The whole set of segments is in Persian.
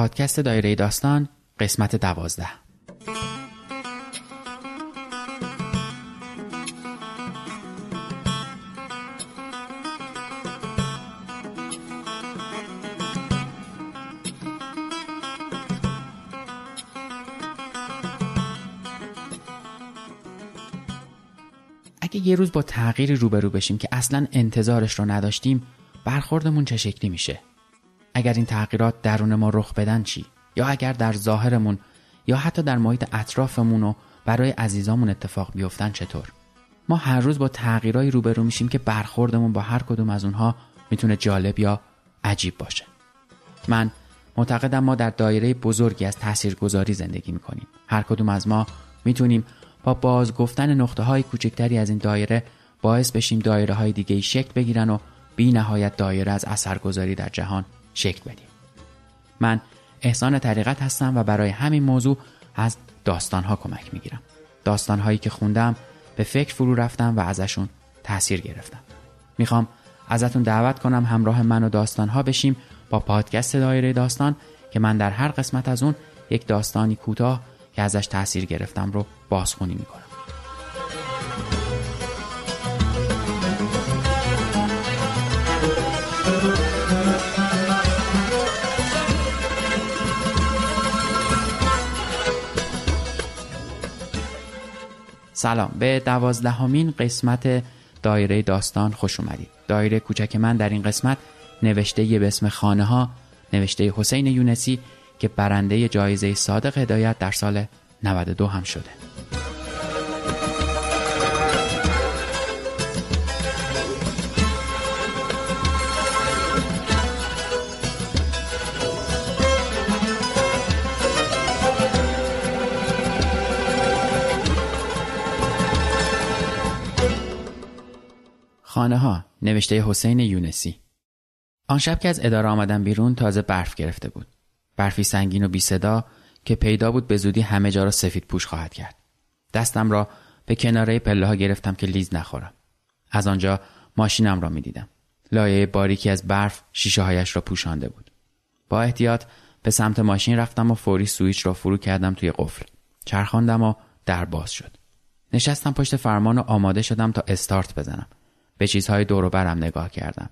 پادکست دایره داستان قسمت دوازده. اگه یه روز با تغییری روبرو بشیم که اصلا انتظارش رو نداشتیم برخوردمون چه شکلی میشه؟ اگر این تغییرات درون ما رخ بدن چی؟ یا اگر در ظاهرمون یا حتی در محیط اطرافمون و برای عزیزامون اتفاق بیفتن چطور؟ ما هر روز با تغییرایی روبرو میشیم که برخوردمون با هر کدوم از اونها می‌تونه جالب یا عجیب باشه. من معتقدم ما در دایره بزرگی از تاثیرگذاری زندگی می‌کنیم. هر کدوم از ما می‌تونیم با باز گفتن نقطه های کوچکتری از این دایره باعث بشیم دایره های دیگه شکل بگیرن و بی نهایت دایره از اثرگذاری در جهان شکل بدیم. من احسان طریقت هستم و برای همین موضوع از داستان ها کمک می‌گیرم. داستان هایی که خوندم به فکر فرو رفتم و ازشون تاثیر گرفتم. می‌خوام ازتون دعوت کنم همراه من و داستان ها بشیم با پادکست دایره داستان که من در هر قسمت از اون یک داستانی کوتاه که ازش تاثیر گرفتم رو بازخونی می‌کنم. سلام. به دوازدهمین قسمت دایره داستان خوش اومدید. دایره کوچک من در این قسمت نوشته به اسم خانه ها نوشته حسین یونسی که برنده جایزه صادق هدایت در سال 92 هم شده. خانه ها نوشته حسین یونسی. آن شب که از اداره آمدم بیرون تازه برف گرفته بود. برفی سنگین و بی صدا که پیدا بود به زودی همه جا را سفید پوش خواهد کرد. دستم را به کناره پله ها گرفتم که لیز نخورم. از آنجا ماشینم را می دیدم لایه باریکی از برف شیشه هایش را پوشانده بود. با احتیاط به سمت ماشین رفتم و فوری سویچ را فرو کردم توی قفل. چرخاندم و در باز شد. نشستم پشت فرمان و آماده شدم تا استارت بزنم. به چیزهای دور برم نگاه کردم.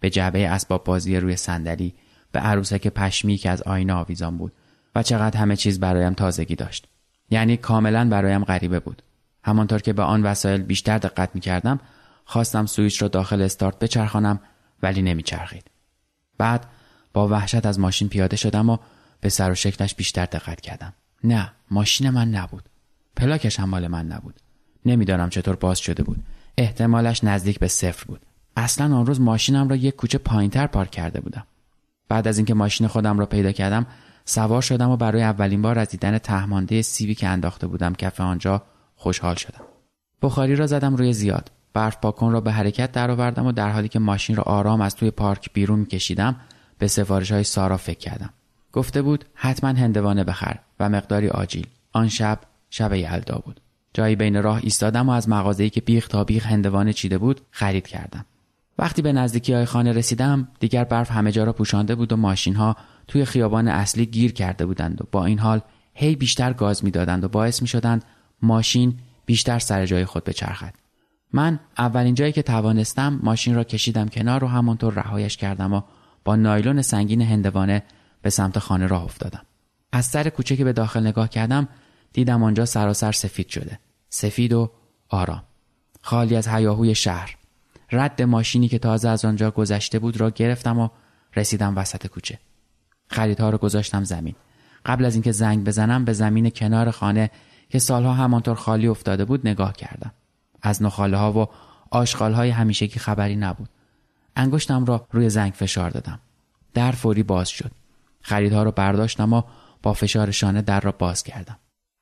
به جعبه اسباب بازی روی صندلی به عروسک پشمی که از آینه آویزان بود و چقدر همه چیز برایم تازگی داشت. یعنی کاملا برایم غریبه بود. همانطور که به آن وسایل بیشتر دقت می کردم خواستم سویچ را داخل استارت بچرخانم ولی نمیچرخید. بعد با وحشت از ماشین پیاده شدم و به سر و شکلش بیشتر دقت کردم. نه ماشین من نبود. پلاکش هم مال من نبود. نمی‌دانم چطور باز شده بود. احتمالش نزدیک به صفر بود. اصلا آن روز ماشینم را یک کوچه پایینتر پارک کرده بودم. بعد از اینکه ماشین خودم را پیدا کردم سوار شدم و برای اولین بار از دیدن تهمانده سیبی که انداخته بودم کف آنجا خوشحال شدم. بخاری را زدم روی زیاد. برف پاکن را به حرکت درآوردم و در حالی که ماشین را آرام از توی پارک بیرون میکشیدم به سفارش های سارا فکر کردم. گفته بود حتما هندوانه بخر و مقداری آجیل. آن شب شب یلدا بود. جایی بین راه ایستادم و از مغازه‌ای که بیخ تا بیخ هندوانه چیده بود خرید کردم. وقتی به نزدیکی های خانه رسیدم دیگر برف همه جا را پوشانده بود و ماشین ها توی خیابان اصلی گیر کرده بودند و با این حال هی بیشتر گاز می‌دادند و باعث می شدند ماشین بیشتر سر جای خود بچرخد. من اولین جایی که توانستم ماشین را کشیدم کنار و همانطور رهایش کردم و با نایلون سنگین هندوانه به سمت خانه راه افتادم. از سر کوچه که به داخل نگاه کردم دیدم آنجا سراسر سفید شده. سفید و آرام. خالی از هیاهوی شهر. رد ماشینی که تازه از آنجا گذشته بود را گرفتم و رسیدم وسط کوچه. خریدها را گذاشتم زمین. قبل از اینکه زنگ بزنم به زمین کنار خانه که سالها همانطور خالی افتاده بود نگاه کردم. از نخاله ها و آشغال های همیشگی خبری نبود. انگشتم را روی زنگ فشار دادم. در فوری باز شد. خریدها را برداشتم و با فشار شانه در را باز کردم.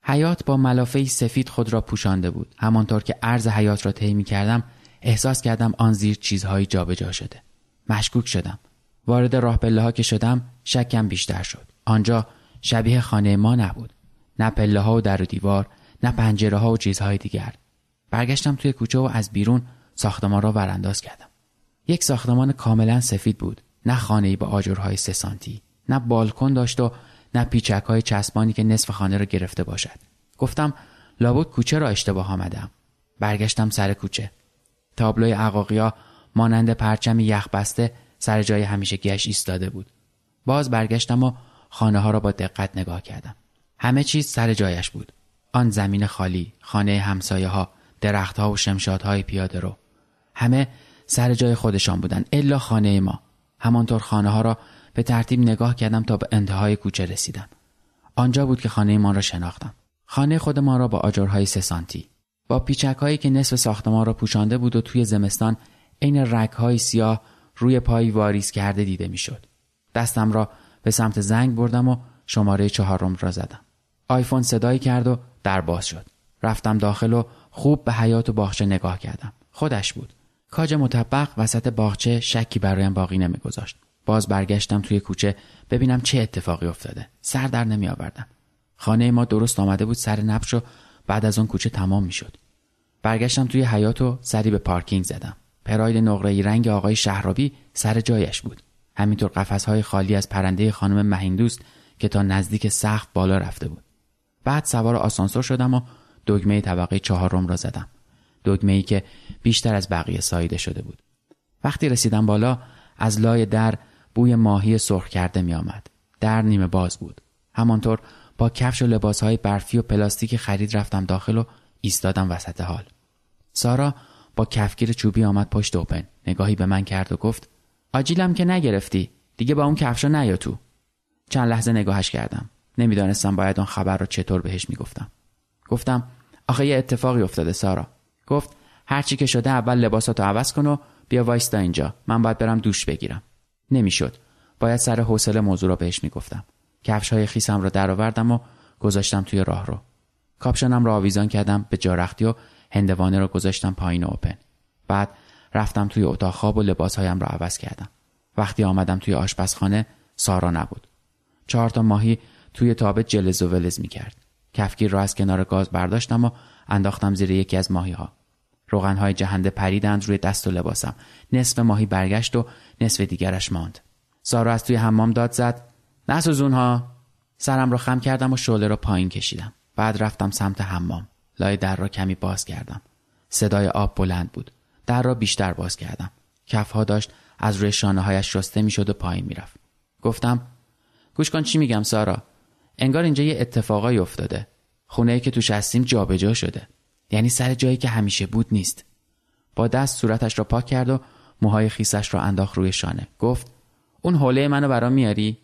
حیات با ملافه سفید خود را پوشانده بود. همانطور که عرض حیات را طی کردم احساس کردم آن زیر چیزهایی جابجا شده. مشکوک شدم. وارد راه پله ها که شدم شکم بیشتر شد. آنجا شبیه خانه ما نبود. نه پله ها و در و دیوار نه پنجره ها و چیزهای دیگر. برگشتم توی کوچه و از بیرون ساختمان را ورانداز کردم. یک ساختمان کاملا سفید بود. نه خانه ای با آجرهای سه سانتی نه بالکن داشت و نه پیچک های چسبانی که نصف خانه را گرفته باشد. گفتم لابد کوچه را اشتباه آمدم. برگشتم سر کوچه. تابلوی عقاقیا مانند پرچم یخ بسته سر جای همیشه گش ایستاده بود. باز برگشتم و خانه ها را با دقت نگاه کردم. همه چیز سر جایش بود. آن زمین خالی خانه همسایه ها درخت ها و شمشادهای پیاده رو. همه سر جای خودشان بودند الا خانه ما. همانطور خانه ها را به ترتیب نگاه کردم تا به انتهای کوچه رسیدم آنجا بود که خانه ما را شناختم خانه خودمان را با آجرهای سه سانتی با پیچک هایی که نصف ساختمان را پوشانده بود و توی زمستان عین رک های سیاه روی پای واریز کرده دیده می‌شد. دستم را به سمت زنگ بردم و شماره چهارم را زدم. آیفون صدایی کرد و در باز شد. رفتم داخل و خوب به حیات و باغچه نگاه کردم. خودش بود. کاج مطبق وسط باغچه شکی برایم باقی نمیگذاشت. باز برگشتم توی کوچه ببینم چه اتفاقی افتاده. سر در نمی آوردم. خانه ما درست آمده بود سر نبش و بعد از اون کوچه تمام می‌شد. برگشتم توی حیات و سری به پارکینگ زدم. پراید نقره رنگ آقای شهرابی سر جایش بود. همینطور قفسهای خالی از پرنده خانم مهیندوست که تا نزدیک سقف بالا رفته بود. بعد سوار آسانسور شدم و دگمه طبقه چهارم را زدم. دگمه ای که بیشتر از بقیه ساییده شده بود. وقتی رسیدم بالا از لای در بوی ماهی سرخ کرده می آمد. در نیمه باز بود. همانطور با کفش و لباسهای برفی و پلاستیک خرید رفتم داخل و ایستادم وسط حال. سارا با کفگیر چوبی آمد پشت اوپن. نگاهی به من کرد و گفت آجیلم که نگرفتی. دیگه با اون کفشا نیا تو. چند لحظه نگاهش کردم. نمی‌دانستم باید آن خبر را چطور بهش می‌گفتم. گفتم آخه یه اتفاقی افتاده سارا. گفت هرچی که شده اول لباساتو عوض کن و بیا وایستا اینجا. من باید برم دوش بگیرم. نمی‌شد. باید سر حوصله موضوع را بهش می‌گفتم. کفش های خیسم را درآوردم و گذاشتم توی راه رو. کاپشنم را آویزان کردم به جارختی و هندوانه را گذاشتم پایین اوپن. بعد رفتم توی اتاق خواب و لباسهایم را عوض کردم. وقتی آمدم توی آشپزخانه سارا نبود. چهار تا ماهی توی تابه جلز و ولز می کرد کفگیر را از کنار گاز برداشتم و انداختم زیر یکی از ماهی ها روغنهای جهنده پریدند روی دست و لباسم. نصف ماهی برگشت و نصف دیگرش ماند. سارا از توی حمام داد زد نسوزون ها سرم را خم کردم و شعله را پایین کشیدم. بعد رفتم سمت حمام. لای در را کمی باز کردم. صدای آب بلند بود. در را بیشتر باز کردم. کفها داشت از روی شانه هایش شسته می‌شد و پایین می‌رفت. گفتم گوش کن چی میگم سارا. انگار اینجا یه اتفاقایی افتاده. خونه ای که توش هستیم جابجا شده. یعنی سر جایی که همیشه بود نیست. با دست صورتش را پاک کرد و موهای خیسش را انداخت روی شانه. گفت اون حوله منو برام میاری؟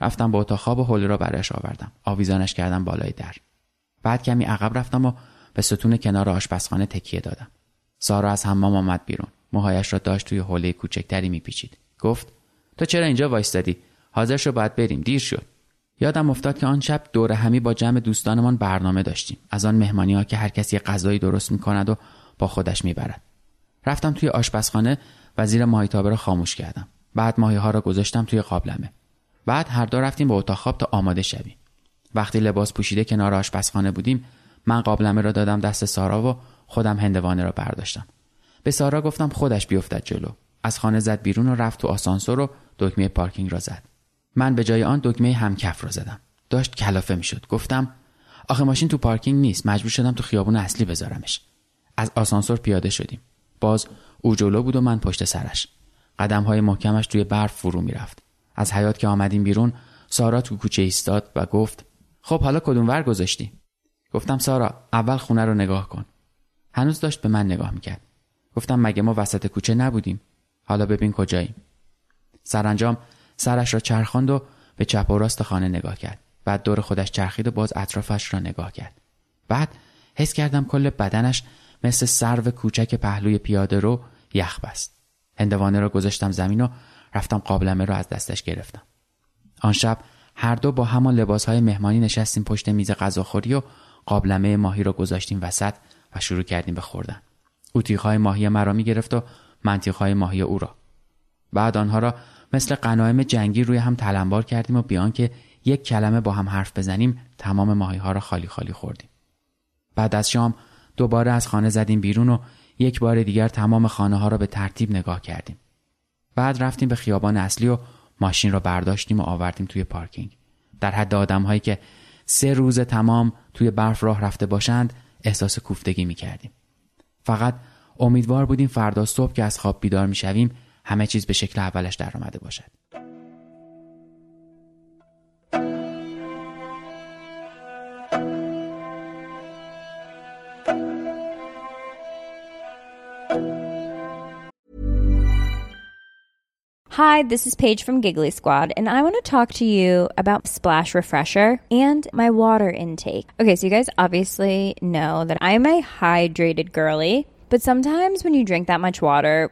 رفتم به اتاق خواب و حوله را برش آوردم. آویزانش کردم بالای در. بعد کمی عقب رفتم و به ستون کنار آشپزخانه تکیه دادم. سارا از حمام آمد بیرون. موهایش را داشت توی حوله کوچکتری میپیچید. گفت تو چرا اینجا وایستادی؟ حاضر شو باید بریم. دیر شد. یادم افتاد که آن شب دور همی با جمع دوستانمان برنامه داشتیم. از آن مهمانی ها که هر کسی غذایی درست می‌کند و با خودش می‌برد. رفتم توی آشپزخانه و زیر ماهیتابه را خاموش کردم. بعد ماهی ها را گذاشتم توی قابلمه. بعد هر دو رفتیم به اتاق خواب تا آماده شویم. وقتی لباس پوشیده کنار آشپزخانه بودیم من قابلمه را دادم دست سارا و خودم هندوانه را برداشتم. به سارا گفتم خودش بیفتد جلو. از خانه زد بیرون و رفت تو آسانسور و دکمه پارکینگ را زد. من به جای آن دکمه همکف را زدم. داشت کلافه می‌شد. گفتم آخه ماشین تو پارکینگ نیست. مجبور شدم تو خیابون اصلی بذارمش. از آسانسور پیاده شدیم. باز او جلو بود و من پشت سرش. قدم های محکمش توی برف فرو می‌رفت. از حیات که آمدیم بیرون سارا تو کوچه ایستاد و گفت خب حالا کدوم ور گذاشتی؟ گفتم سارا اول خونه رو نگاه کن. هنوز داشت به من نگاه می‌کرد. گفتم مگه ما وسط کوچه نبودیم؟ حالا ببین کجاییم. سرانجام سرش را چرخاند و به چپ و راست خانه نگاه کرد. بعد دور خودش چرخید و باز اطرافش را نگاه کرد. بعد حس کردم کل بدنش مثل سرو کوچک پهلوی پیاده رو یخ بست. هندوانه را گذاشتم زمین و رفتم قابلمه را از دستش گرفتم. آن شب هر دو با همان لباس های مهمانی نشستیم پشت میز غذاخوری و قابلمه ماهی را گذاشتیم وسط و شروع کردیم به خوردن. های ماهی مرا می گرفت و های ماهی او را. بعد آنها را مثل قنایم جنگی روی هم تلمبار کردیم و بیان که یک کلمه با هم حرف بزنیم تمام ماهی ها را خالی خالی خوردیم. بعد از شام دوباره از خانه زدیم بیرون و یک بار دیگر تمام خانه ها را به ترتیب نگاه کردیم. بعد رفتیم به خیابان اصلی و ماشین را برداشتیم و آوردیم توی پارکینگ. در حد آدم هایی که سه روز تمام توی برف راه رفته باشند احساس کوفتگی می کردیم. فقط امیدوار بودیم فردا صبح که از خواب بیدار می شویم همه چیز به شکل اولش در آمده باشد. Hi, this is Paige from Giggly Squad, and I want to talk to you about Splash Refresher and my water intake. Okay, so you guys obviously know that I'm a hydrated girly, but sometimes when you drink that much water,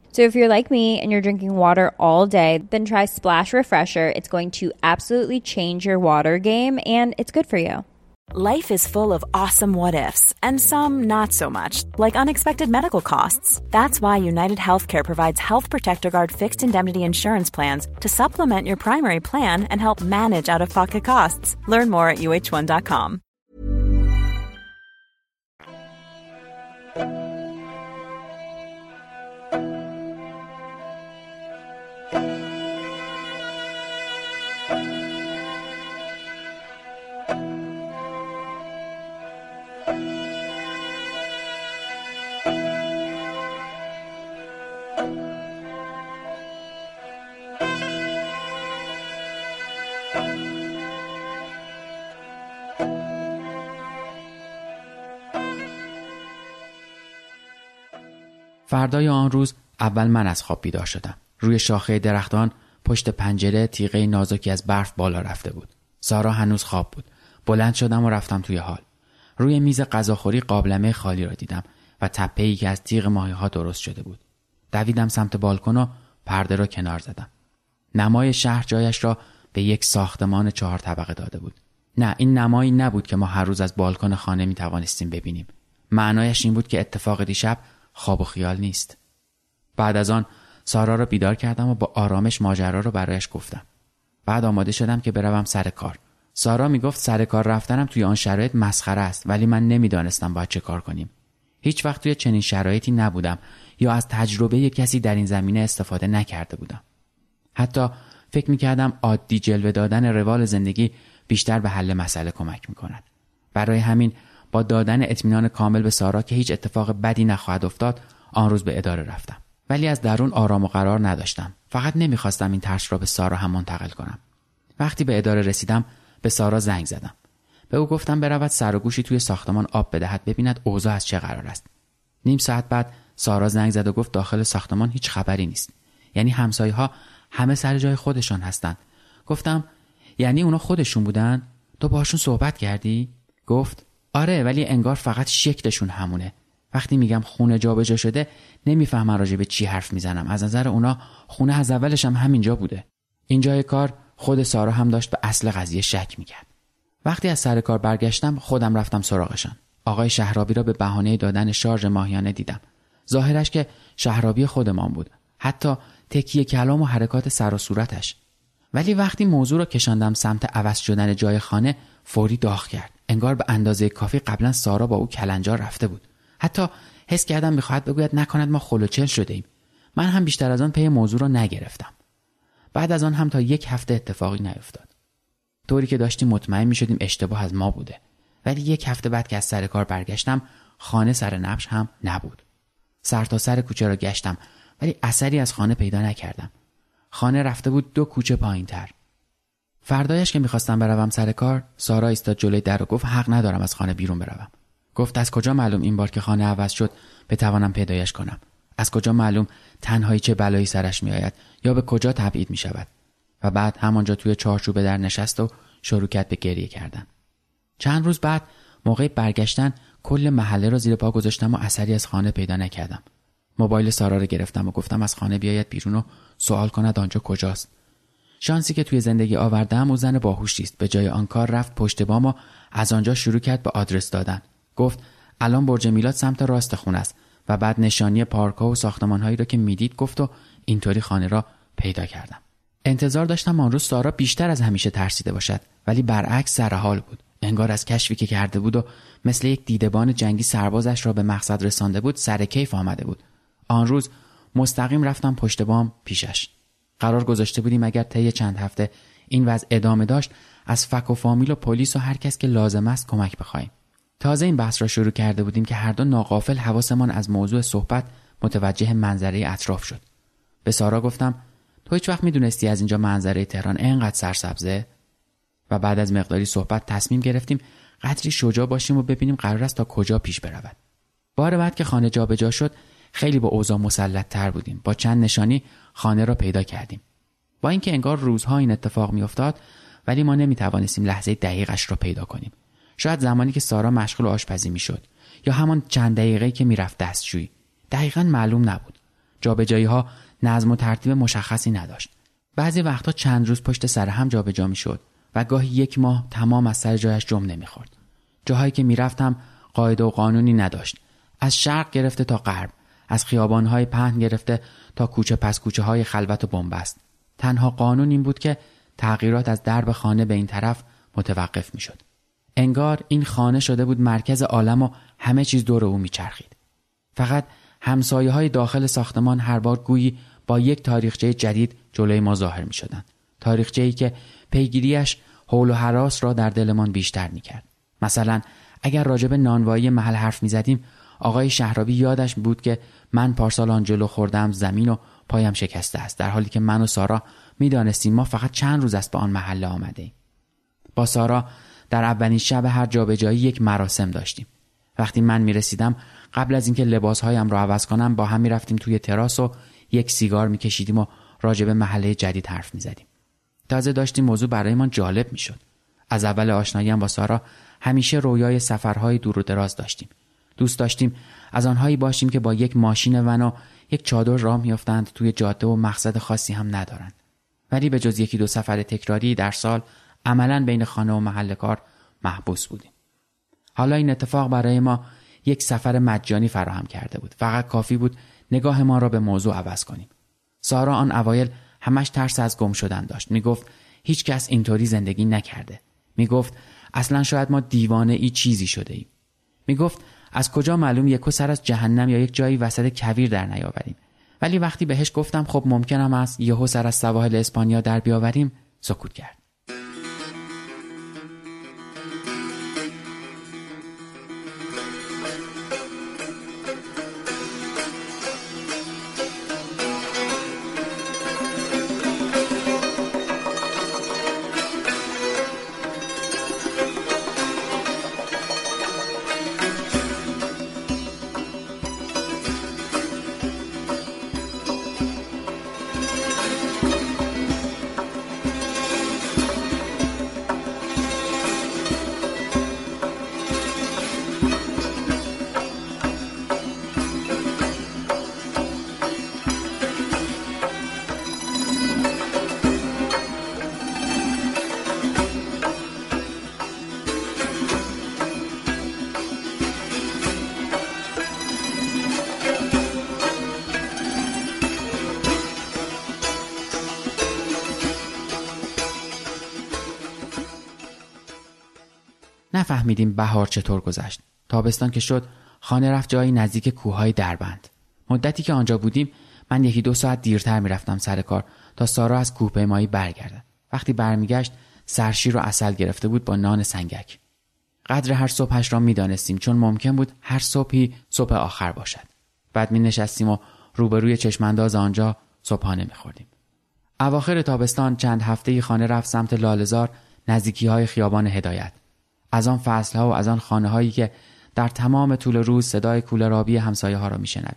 So if you're like me and you're drinking water all day, then try Splash Refresher. It's going to absolutely change your water game and it's good for you. Life is full of awesome what ifs, and some not so much, like unexpected medical costs. That's why United Healthcare provides Health Protector Guard fixed indemnity insurance plans to supplement your primary plan and help manage out of pocket costs. Learn more at uh1.com. فردای آن روز اول من از خواب بیدار شدم. روی شاخه درختان پشت پنجره تیغه نازکی از برف بالا رفته بود. سارا هنوز خواب بود. بلند شدم و رفتم توی حال. روی میز غذاخوری قابلمه خالی را دیدم و تپه ای که از تیغ ماهی ها درست شده بود. دویدم سمت بالکن و پرده را کنار زدم. نمای شهر جایش را به یک ساختمان چهار طبقه داده بود. نه این نمایی نبود که ما هر روز از بالکن خانه می توانستیم ببینیم. معنایش این بود که اتفاق دیشب خواب و خیال نیست. بعد از آن سارا را بیدار کردم و با آرامش ماجرا را برایش گفتم. بعد آماده شدم که بروم سر کار. سارا می‌گفت سر کار رفتنم توی آن شرایط مسخره است ولی من نمی‌دانستم باید چه کار کنیم. هیچ وقت توی چنین شرایطی نبودم یا از تجربه کسی در این زمینه استفاده نکرده بودم. حتی فکر می‌کردم عادی جلوه دادن روال زندگی بیشتر به حل مسئله کمک می‌کند. برای همین با دادن اطمینان کامل به سارا که هیچ اتفاق بدی نخواهد افتاد آن روز به اداره رفتم. ولی از درون آرام و قرار نداشتم. فقط نمی‌خواستم این ترس را به سارا هم منتقل کنم. وقتی به اداره رسیدم به سارا زنگ زدم. به او گفتم برود سر و گوشی توی ساختمان آب بدهد ببیند اوضاع از چه قرار است. نیم ساعت بعد سارا زنگ زد و گفت داخل ساختمان هیچ خبری نیست. یعنی همسایه ها همه سر جای خودشان هستند. گفتم یعنی اونا خودشون بودن؟ تو باشون صحبت کردی؟ گفت آره ولی انگار فقط شکلشون همونه. وقتی میگم خونه جابجا شده نمی‌فهمم راجع به چی حرف می‌زنم. از نظر اونا خونه از اولش هم همینجا بوده. اینجای کار خود سارا هم داشت به اصل قضیه شک می‌کرد. وقتی از سر کار برگشتم خودم رفتم سراغشان. آقای شهرابی را به بهانه دادن شارژ ماهیانه دیدم. ظاهرش که شهرابی خودمان بود. حتی تکیه کلام و حرکات سر و صورتش. ولی وقتی موضوع را کشاندم سمت عوض شدن جای خانه فوری داغ کرد. انگار به اندازه کافی قبلا سارا با او کلنجار رفته بود. حتی حس کردم می‌خواهد بگوید نکند ما خلوچل شده ایم من هم بیشتر از آن پی موضوع را نگرفتم. بعد از آن هم تا یک هفته اتفاقی نیفتاد. طوری که داشتیم مطمئن می شدیم اشتباه از ما بوده. ولی یک هفته بعد که از سر کار برگشتم خانه سر نبش هم نبود. سر تا سر کوچه را گشتم ولی اثری از خانه پیدا نکردم. خانه رفته بود دو کوچه پایین تر فردایش که می‌خواستم بروم سر کار سارا ایستاد جلوی در و گفت حق ندارم از خانه بیرون بروم. گفت از کجا معلوم این بار که خانه عوض شد بتوانم پیدایش کنم؟ از کجا معلوم تنهایی چه بلایی سرش میآید؟ یا به کجا تبعید می شود و بعد همانجا توی چارچوبه در نشست و شروع کرد به گریه کردن. چند روز بعد موقع برگشتن کل محله را زیر پا گذاشتم و اثری از خانه پیدا نکردم. موبایل سارا رو گرفتم و گفتم از خانه بیاید بیرون و سوال کند آنجا کجاست. شانسی که توی زندگی آوردم او زن باهوشی است به جای آن کار رفت پشت بام و از آنجا شروع کرد به آدرس دادن. گفت الان برج میلاد سمت راست خونه است و بعد نشانی پارکها و ساختمانهایی را که می‌دید گفت و اینطوری خانه را پیدا کردم. انتظار داشتم آن روز سارا بیشتر از همیشه ترسیده باشد ولی برعکس سرحال بود. انگار از کشفی که کرده بود و مثل یک دیدبان جنگی سربازش را به مقصد رسانده بود سر کیف آمده بود. آن روز مستقیم رفتم پشت بام پیشش. قرار گذاشته بودیم اگر طی چند هفته این وضع ادامه داشت از فک و فامیل و پلیس و هر کس که لازم است کمک بخواهیم تازه این بحث را شروع کرده بودیم که هر دو ناقافل حواسمان از موضوع صحبت متوجه منظره اطراف شد. به سارا گفتم تو هیچ وقت می‌دونستی از اینجا منظره تهران انقدر سرسبزه؟ و بعد از مقداری صحبت تصمیم گرفتیم قدری شجاع باشیم و ببینیم قرار است تا کجا پیش برود. بار بعد که خانه جابجا شد خیلی با اوضاع مسلط تر بودیم. با چند نشانی خانه را پیدا کردیم. با اینکه انگار روزها این اتفاق میافتاد ولی ما نمی توانستیم لحظه دقیقش را پیدا کنیم. شاید زمانی که سارا مشغول آشپزی می‌شد یا همان چند دقیقه که می‌رفت دستشویی. دقیقا معلوم نبود. جابجایی ها نظم و ترتیب مشخصی نداشت. بعضی وقتها چند روز پشت سر هم جابجا می‌شد و گاهی یک ماه تمام از سر جایش جمع نمی‌خورد. جاهایی که می‌رفتم قاعده و قانونی نداشت. از شرق گرفته تا غرب. از خیابانهای پهن گرفته تا کوچه پس کوچه های خلوت و بنبست تنها قانون این بود که تغییرات از درب خانه به این طرف متوقف می‌شد انگار این خانه شده بود مرکز عالم و همه چیز دور او میچرخید فقط همسایه های داخل ساختمان هر بار گویی با یک تاریخچه جدید جلوی ما ظاهر می شدن. تاریخچه ای که پیگیریش حول و حراس را در دلمان بیشتر می کرد. مثلا اگر راجب نانوایی محل حرف می زدیم آقای شهرابی یادش بود که من پارسال آن جلو خوردم زمین و پایم شکسته است در حالی که من و سارا می‌دانستیم ما فقط چند روز است به آن محله آمده ایم. با سارا در اولین شب هر جابجایی یک مراسم داشتیم وقتی من می رسیدم قبل از اینکه لباسهایم را عوض کنم با هم می رفتیم توی تراس و یک سیگار می کشیدیم و راجب محله جدید حرف می زدیم. تازه داشتیم موضوع برایمان جالب می شد. از اول آشناییم با سارا همیشه رویای سفرهای دور و دراز داشتیم. دوست داشتیم از آنهایی باشیم که با یک ماشین ون و یک چادر راه میافتند توی جاده و مقصد خاصی هم ندارند. ولی به جز یکی دو سفر تکراری در سال عملا بین خانه و محل کار محبوس بودیم. حالا این اتفاق برای ما یک سفر مجانی فراهم کرده بود. فقط کافی بود نگاه ما را به موضوع عوض کنیم. سارا آن اوایل همش ترس از گم شدن داشت. می گفت هیچ کس اینطوری زندگی نکرده. می گفت اصلا شاید ما دیوانه ای چیزی شده ایم. می گفت از کجا معلوم یک سر از جهنم یا یک جایی وسط کویر در نیاوریم. ولی وقتی بهش گفتم خب ممکنم است یهو سر از سواحل اسپانیا در بیاوریم سکوت کرد. نفهمیدیم بهار چطور گذشت. تابستان که شد خانه رفت جایی نزدیک کوههای دربند. مدتی که آنجا بودیم من یکی دو ساعت دیرتر می‌رفتم سر کار تا سارا از کوهپیمایی برگردد. وقتی برمیگشت سرشیر و اصل گرفته بود با نان سنگک. قدر هر صبحش را می‌دانستیم چون ممکن بود هر صبحی صبح آخر باشد. بعد می نشستیم و روبروی چشمانداز آنجا صبحانه می خوردیم. اواخر تابستان چند هفته خانه رفت سمت لالزار نزدیکی های خیابان هدایت. از آن فصل ها و از آن خانه هایی که در تمام طول روز صدای کولرابی همسایه ها را میشنویم.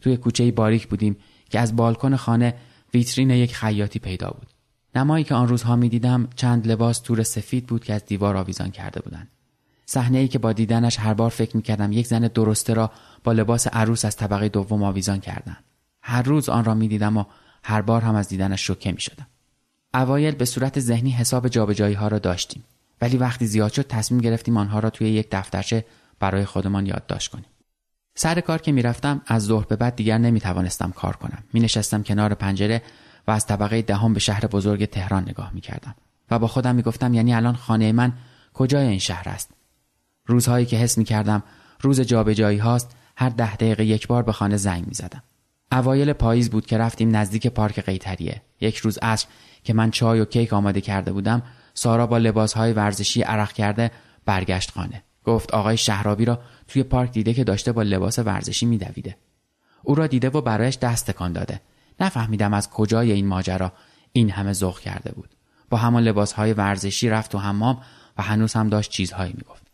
توی کوچه باریک بودیم که از بالکن خانه ویترین یک خیاطی پیدا بود. نمایی که آن روزها می‌دیدم چند لباس تور سفید بود که از دیوار آویزان کرده بودند. صحنه ای که با دیدنش هر بار فکر می‌کردم یک زن درسته را با لباس عروس از طبقه دوم آویزان کردند. هر روز آن را می‌دیدم و هر بار هم از دیدنش شوکه می‌شدم. اوایل به صورت ذهنی حساب جابجایی ها را داشتیم. ولی وقتی زیاد شد تصمیم گرفتیم آنها را توی یک دفترچه برای خودمان یادداشت کنیم. سر کار که می‌رفتم از ظهر به بعد دیگر نمی توانستم کار کنم. می نشستم کنار پنجره و از طبقه دهم به شهر بزرگ تهران نگاه می کردم و با خودم می گفتم یعنی الان خانه من کجای این شهر است؟ روزهایی که حس می کردم روز جابجایی هاست هر ده دقیقه یک بار به خانه زنگ می زدم اوایل پاییز بود که رفتیم نزدیک پارک قیتریه. یک روز عصر که من چای و کیک آماده کرده بودم سارا با لباسهای ورزشی عرق کرده برگشت خانه. گفت آقای شهرابی را توی پارک دیده که داشته با لباس ورزشی میدویده. او را دیده و برایش دست تکان داده. نفهمیدم از کجای این ماجرا این همه ذوق کرده بود. با همان لباسهای ورزشی رفت و حمام و هنوز هم داشت چیزهایی می‌گفت.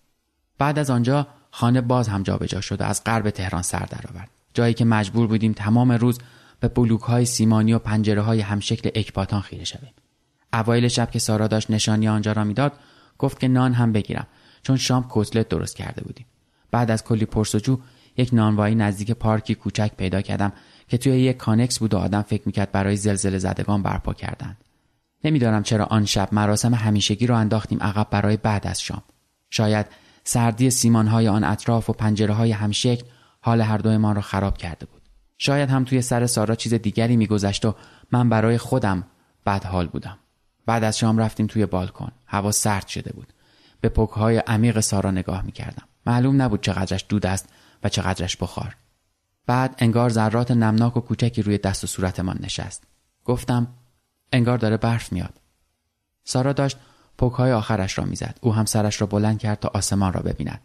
بعد از آنجا خانه باز هم جابجا شد و از غرب تهران سر درآورد. جایی که مجبور بودیم تمام روز به بلوک های سیمانی و پنجره های همشکل اکباتان خیره شویم. اوایل شب که سارا داشت نشانی آنجا را می‌داد گفت که نان هم بگیرم چون شام کوتلت درست کرده بودیم. بعد از کلی پرسجو یک نانوایی نزدیک پارکی کوچک پیدا کردم که توی یک کانکس بود و آدم فکر می‌کرد برای زلزله زدگان برپا کردند. نمی‌دانم چرا آن شب مراسم همیشگی را انداختیم عقب برای بعد از شام. شاید سردی سیمانهای آن اطراف و پنجره های همشکل حال هر دویمان را خراب کرده بود. شاید هم توی سر سارا چیز دیگری میگذشت و من برای خودم بد حال بودم. بعد از شام رفتیم توی بالکن. هوا سرد شده بود. به پکهای عمیق سارا نگاه می‌کردم. معلوم نبود چقدرش دود است و چقدرش بخار. بعد انگار ذرات نمناک و کوچکی روی دست و صورتمان نشست. گفتم انگار داره برف میاد. سارا داشت پکهای آخرش را می‌زد. او هم سرش را بلند کرد تا آسمان را ببیند.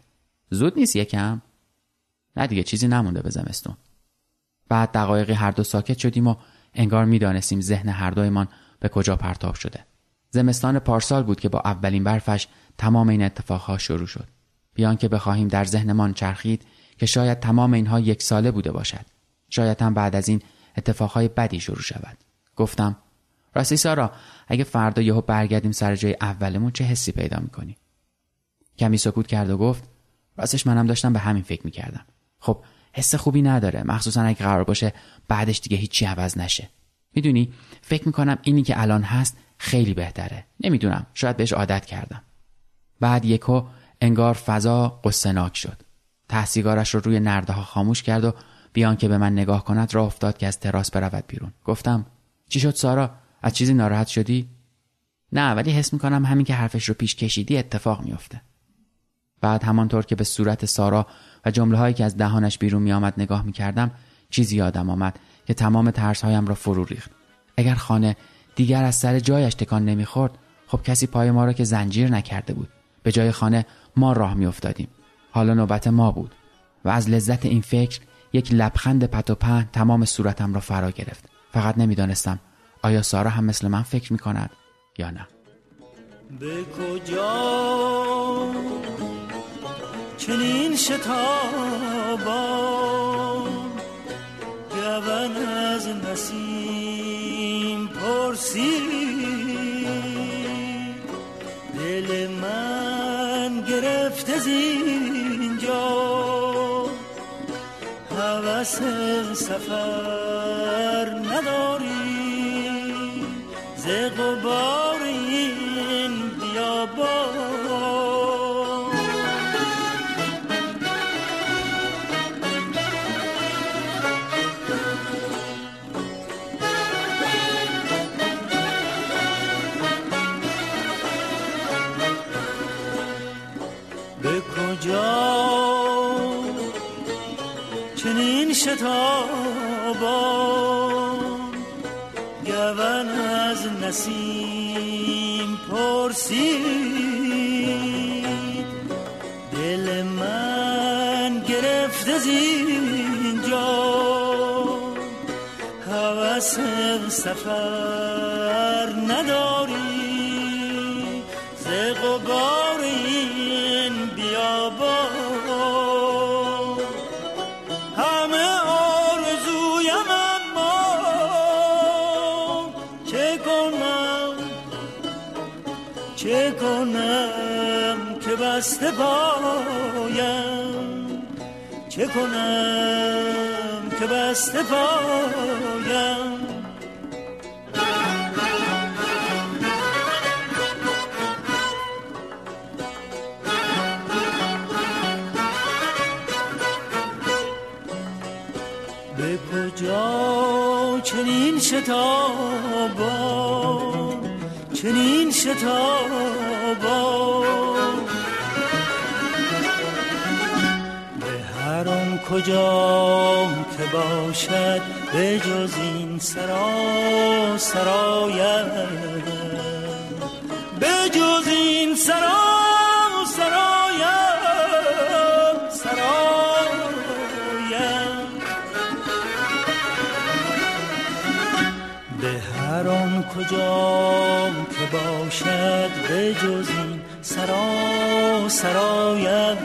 زود نیست یکم؟ نه دیگه چیزی نمونده به زمستون. بعد دقایقی هر دو ساکت شدیم و انگار می‌دانستیم ذهن هر دویمان به کجا پرتاب شده. زمستان پارسال بود که با اولین برفش تمام این اتفاقها شروع شد. بیان که بخواهیم در ذهنمان چرخید که شاید تمام اینها یک ساله بوده باشد. شاید هم بعد از این اتفاقهای بدی شروع شود. گفتم راستی سارا اگه فردا یهو برگردیم سر جای اولمون چه حسی پیدا می‌کنی؟ کمی سکوت کرد و گفت راستش منم داشتم به همین فکر می‌کردم. خب حس خوبی نداره. مخصوصا اگه قرار باشه بعدش دیگه هیچی عوض نشه. می‌دونی؟ فکر می‌کنم اینی که الان هست خیلی بهتره. نمی‌دونم. شاید بهش عادت کردم. بعد یکو انگار فضا قصناک شد. تحصیگارش رو روی نرده ها خاموش کرد و بیان که به من نگاه کند راه افتاد که از تراس برود بیرون. گفتم چی شد سارا؟ از چیزی ناراحت شدی؟ نه ولی حس می‌کنم همین که حرفش رو پیش کشیدی اتفاق میافته. بعد همانطور که به صورت سارا و جمله هایی که از دهانش بیرون میآمد نگاه می‌کردم چیزی یادم آمد. که تمام ترس هایم را فرو ریخت. اگر خانه دیگر از سر جایش تکان نمی‌خورد خب کسی پای ما را که زنجیر نکرده بود به جای خانه ما راه میافتادیم. حالا نوبت ما بود و از لذت این فکر یک لبخند پت و پهن تمام صورتم را فرا گرفت. فقط نمی‌دانستم آیا سارا هم مثل من فکر می کند یا نه. به کجا چنین شتابان از نسیم پرسی. دل من گرفته زینجا حوث سفر نداری. ز غبار این بیابان شتابان گون از نسیم پرسید. دل من گرفته زینجا هوس سفر نداری بسته پایم چه کنم که بسته پایم به کجا چنین شتابان چنین شتابان کجا که باشد به جز این سرا سرایم به جز این سرا سرایم به هر آن که باشد به جز این سرا سرایم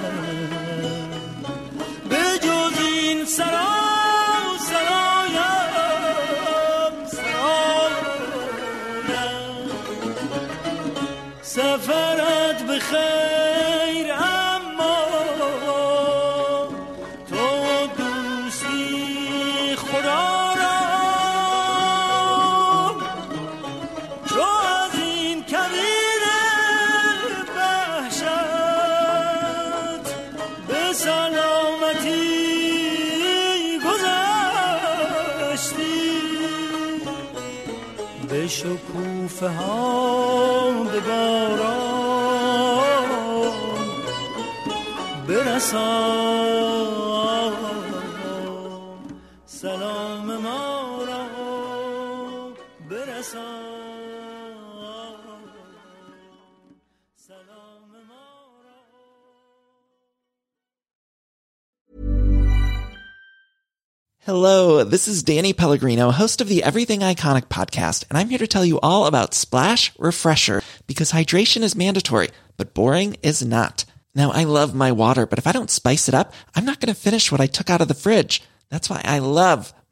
ما را برسان سلام ما را Hello, this is Danny Pellegrino, host of the Everything Iconic podcast, and I'm here to tell you all about Splash Refresher because hydration is mandatory, but boring is not. Now, I love my water, but if I don't spice it up, I'm not going to finish what I took out of the fridge. That's why I love